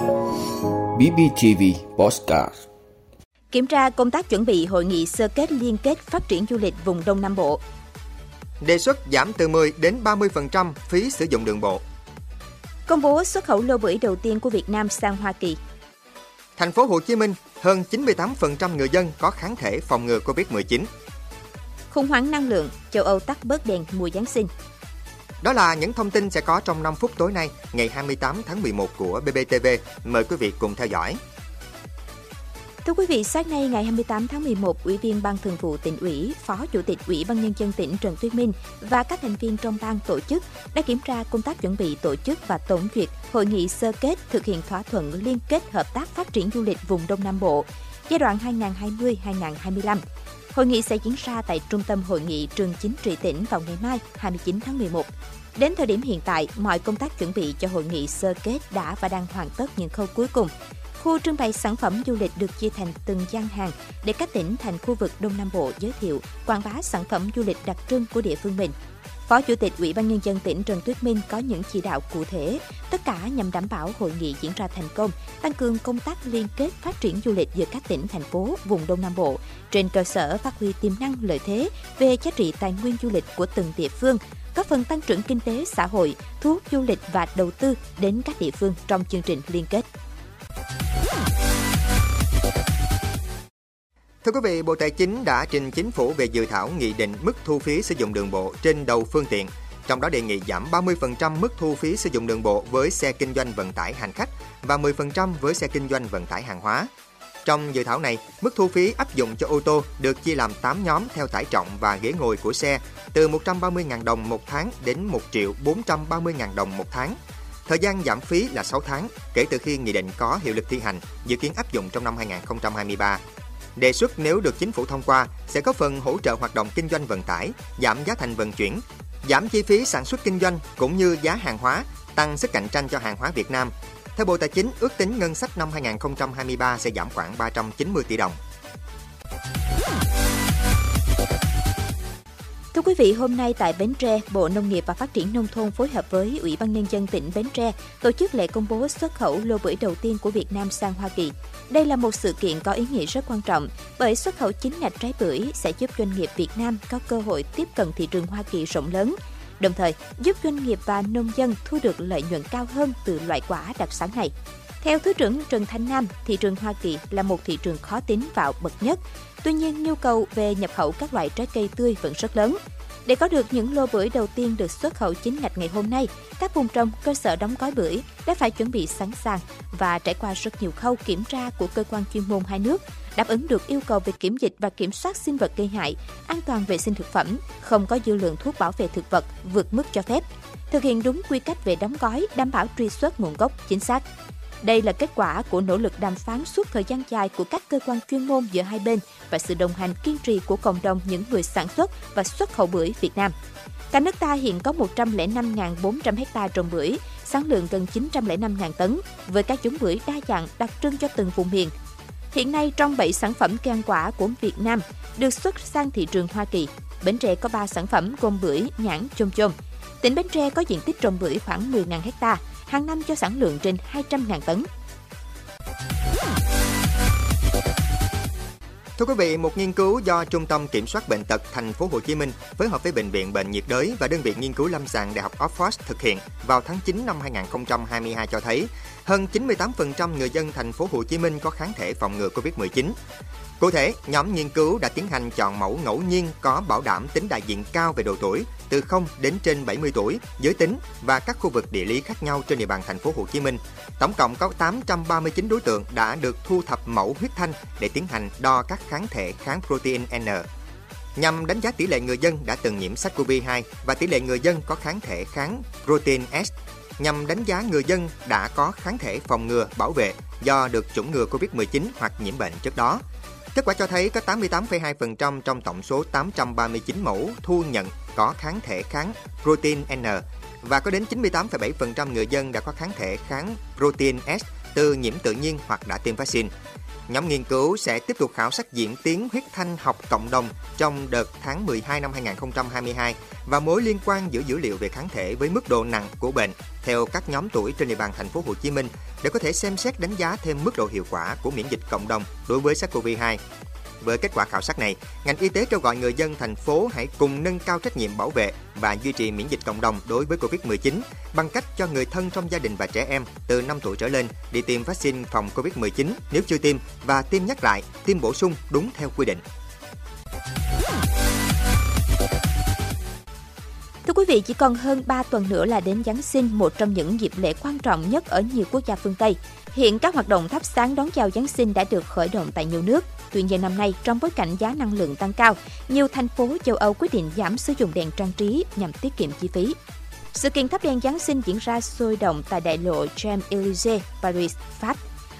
BBTV Postcard Kiểm tra công tác chuẩn bị hội nghị sơ kết liên kết phát triển du lịch vùng Đông Nam Bộ. Đề xuất giảm từ 10 đến 30% phí sử dụng đường bộ. Công bố xuất khẩu lô bưởi đầu tiên của Việt Nam sang Hoa Kỳ. Thành phố Hồ Chí Minh, hơn 98% người dân có kháng thể phòng ngừa Covid-19. Khủng hoảng năng lượng, châu Âu tắt bớt đèn mùa Giáng sinh. Đó là những thông tin sẽ có trong 5 phút tối nay, ngày 28 tháng 11 của BBTV. Mời quý vị cùng theo dõi. Thưa quý vị, sáng nay ngày 28 tháng 11, Ủy viên Ban Thường vụ tỉnh ủy, Phó Chủ tịch Ủy ban Nhân dân tỉnh Trần Tuyết Minh và các thành viên trong ban tổ chức đã kiểm tra công tác chuẩn bị tổ chức và tổng duyệt hội nghị sơ kết thực hiện thỏa thuận liên kết hợp tác phát triển du lịch vùng Đông Nam Bộ giai đoạn 2020-2025. Hội nghị sẽ diễn ra tại Trung tâm Hội nghị Trường Chính trị tỉnh vào ngày mai 29 tháng 11. Đến thời điểm hiện tại, mọi công tác chuẩn bị cho hội nghị sơ kết đã và đang hoàn tất những khâu cuối cùng. Khu trưng bày sản phẩm du lịch được chia thành từng gian hàng để các tỉnh thành khu vực Đông Nam Bộ giới thiệu, quảng bá sản phẩm du lịch đặc trưng của địa phương mình. Phó Chủ tịch Ủy ban Nhân dân tỉnh Trần Tuyết Minh có những chỉ đạo cụ thể, tất cả nhằm đảm bảo hội nghị diễn ra thành công, tăng cường công tác liên kết phát triển du lịch giữa các tỉnh, thành phố, vùng Đông Nam Bộ, trên cơ sở phát huy tiềm năng lợi thế về giá trị tài nguyên du lịch của từng địa phương, góp phần tăng trưởng kinh tế xã hội, thu hút du lịch và đầu tư đến các địa phương trong chương trình liên kết. Thưa quý vị, Bộ Tài chính đã trình chính phủ về dự thảo nghị định mức thu phí sử dụng đường bộ trên đầu phương tiện, trong đó đề nghị giảm 30% mức thu phí sử dụng đường bộ với xe kinh doanh vận tải hành khách và 10% với xe kinh doanh vận tải hàng hóa. Trong dự thảo này, mức thu phí áp dụng cho ô tô được chia làm 8 nhóm theo tải trọng và ghế ngồi của xe, từ 130.000 đồng một tháng đến 1 triệu 430.000 đồng một tháng. Thời gian giảm phí là 6 tháng kể từ khi nghị định có hiệu lực thi hành, dự kiến áp dụng trong năm 2023. Đề xuất nếu được chính phủ thông qua sẽ có phần hỗ trợ hoạt động kinh doanh vận tải, giảm giá thành vận chuyển, giảm chi phí sản xuất kinh doanh cũng như giá hàng hóa, tăng sức cạnh tranh cho hàng hóa Việt Nam. Theo Bộ Tài chính, ước tính ngân sách năm 2023 sẽ giảm khoảng 390 tỷ đồng. Quý vị, hôm nay tại Bến Tre, Bộ Nông nghiệp và Phát triển Nông thôn phối hợp với Ủy ban Nhân dân tỉnh Bến Tre tổ chức lễ công bố xuất khẩu lô bưởi đầu tiên của Việt Nam sang Hoa Kỳ. Đây là một sự kiện có ý nghĩa rất quan trọng bởi xuất khẩu chính ngạch trái bưởi sẽ giúp doanh nghiệp Việt Nam có cơ hội tiếp cận thị trường Hoa Kỳ rộng lớn, đồng thời giúp doanh nghiệp và nông dân thu được lợi nhuận cao hơn từ loại quả đặc sản này. Theo Thứ trưởng Trần Thanh Nam, thị trường Hoa Kỳ là một thị trường khó tính vào bậc nhất. Tuy nhiên, nhu cầu về nhập khẩu các loại trái cây tươi vẫn rất lớn. Để có được những lô bưởi đầu tiên được xuất khẩu chính ngạch ngày hôm nay, các vùng trồng, cơ sở đóng gói bưởi đã phải chuẩn bị sẵn sàng và trải qua rất nhiều khâu kiểm tra của cơ quan chuyên môn hai nước, đáp ứng được yêu cầu về kiểm dịch và kiểm soát sinh vật gây hại, an toàn vệ sinh thực phẩm, không có dư lượng thuốc bảo vệ thực vật vượt mức cho phép, thực hiện đúng quy cách về đóng gói, đảm bảo truy xuất nguồn gốc chính xác. Đây là kết quả của nỗ lực đàm phán suốt thời gian dài của các cơ quan chuyên môn giữa hai bên và sự đồng hành kiên trì của cộng đồng những người sản xuất và xuất khẩu bưởi Việt Nam. Cả nước ta hiện có 105.400 ha trồng bưởi, sản lượng gần 905.000 tấn, với các giống bưởi đa dạng đặc trưng cho từng vùng miền. Hiện nay, trong 7 sản phẩm cây ăn quả của Việt Nam được xuất sang thị trường Hoa Kỳ, Bến Tre có 3 sản phẩm gồm bưởi, nhãn, chôm chôm. Tỉnh Bến Tre có diện tích trồng bưởi khoảng 10.000 ha, hàng năm cho sản lượng trên 200.000 tấn. Thưa quý vị, một nghiên cứu do Trung tâm Kiểm soát bệnh tật Thành phố Hồ Chí Minh phối hợp với bệnh viện Bệnh nhiệt đới và đơn vị nghiên cứu lâm sàng Đại học Oxford thực hiện vào tháng 9 năm 2022 cho thấy hơn 98% người dân Thành phố Hồ Chí Minh có kháng thể phòng ngừa Covid-19. Cụ thể, nhóm nghiên cứu đã tiến hành chọn mẫu ngẫu nhiên có bảo đảm tính đại diện cao về độ tuổi, từ 0 đến trên 70 tuổi, giới tính và các khu vực địa lý khác nhau trên địa bàn thành phố Hồ Chí Minh. Tổng cộng có 839 đối tượng đã được thu thập mẫu huyết thanh để tiến hành đo các kháng thể kháng protein N nhằm đánh giá tỷ lệ người dân đã từng nhiễm SARS-CoV-2 và tỷ lệ người dân có kháng thể kháng protein S nhằm đánh giá người dân đã có kháng thể phòng ngừa bảo vệ do được chủng ngừa COVID-19 hoặc nhiễm bệnh trước đó. Kết quả cho thấy có 88,2% trong tổng số 839 mẫu thu nhận có kháng thể kháng protein N và có đến 98,7% người dân đã có kháng thể kháng protein S từ nhiễm tự nhiên hoặc đã tiêm vaccine. Nhóm nghiên cứu sẽ tiếp tục khảo sát diễn tiến huyết thanh học cộng đồng trong đợt tháng 12 năm 2022 và mối liên quan giữa dữ liệu về kháng thể với mức độ nặng của bệnh theo các nhóm tuổi trên địa bàn thành phố Hồ Chí Minh để có thể xem xét đánh giá thêm mức độ hiệu quả của miễn dịch cộng đồng đối với SARS-CoV-2. Với kết quả khảo sát này, ngành y tế kêu gọi người dân thành phố hãy cùng nâng cao trách nhiệm bảo vệ và duy trì miễn dịch cộng đồng đối với Covid-19 bằng cách cho người thân trong gia đình và trẻ em từ 5 tuổi trở lên đi tiêm vaccine phòng Covid-19 nếu chưa tiêm và tiêm nhắc lại, tiêm bổ sung đúng theo quy định. Thưa quý vị, chỉ còn hơn 3 tuần nữa là đến Giáng sinh, một trong những dịp lễ quan trọng nhất ở nhiều quốc gia phương Tây. Hiện các hoạt động thắp sáng đón chào Giáng sinh đã được khởi động tại nhiều nước. Tuy nhiên năm nay, trong bối cảnh giá năng lượng tăng cao, nhiều thành phố châu Âu quyết định giảm sử dụng đèn trang trí nhằm tiết kiệm chi phí. Sự kiện thắp đèn Giáng sinh diễn ra sôi động tại đại lộ Champs-Élysées, Paris, Pháp.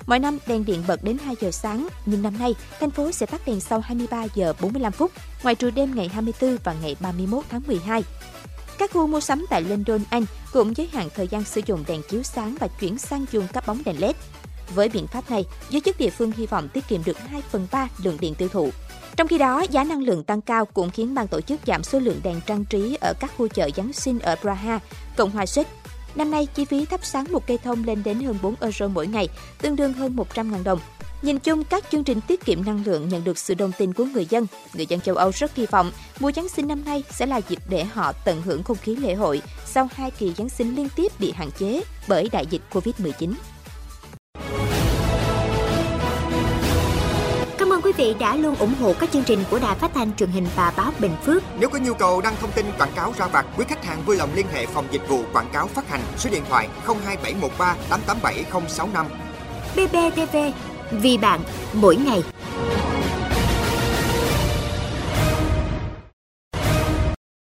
Mỗi năm đèn điện bật đến 2 giờ sáng, nhưng năm nay thành phố sẽ tắt đèn sau 23 giờ 45 phút, ngoài trừ đêm ngày 24 và ngày 31 tháng 12. Các khu mua sắm tại London, Anh cũng giới hạn thời gian sử dụng đèn chiếu sáng và chuyển sang dùng các bóng đèn LED. Với biện pháp này, giới chức địa phương hy vọng tiết kiệm được 2 phần 3 lượng điện tiêu thụ. Trong khi đó, giá năng lượng tăng cao cũng khiến ban tổ chức giảm số lượng đèn trang trí ở các khu chợ Giáng sinh ở Praha, Cộng hòa Séc. Năm nay, chi phí thắp sáng một cây thông lên đến hơn 4 euro mỗi ngày, tương đương hơn 100.000 đồng. Nhìn chung, các chương trình tiết kiệm năng lượng nhận được sự đồng tình của người dân. Người dân châu Âu rất kỳ vọng mùa Giáng sinh năm nay sẽ là dịp để họ tận hưởng không khí lễ hội sau hai kỳ Giáng sinh liên tiếp bị hạn chế bởi đại dịch Covid-19. Cảm ơn quý vị đã luôn ủng hộ các chương trình của Đài Phát thanh truyền hình và báo Bình Phước. Nếu có nhu cầu đăng thông tin quảng cáo ra vặt, quý khách hàng vui lòng liên hệ phòng dịch vụ quảng cáo phát hành số điện thoại 02713 887065. BBTV, vì bạn mỗi ngày.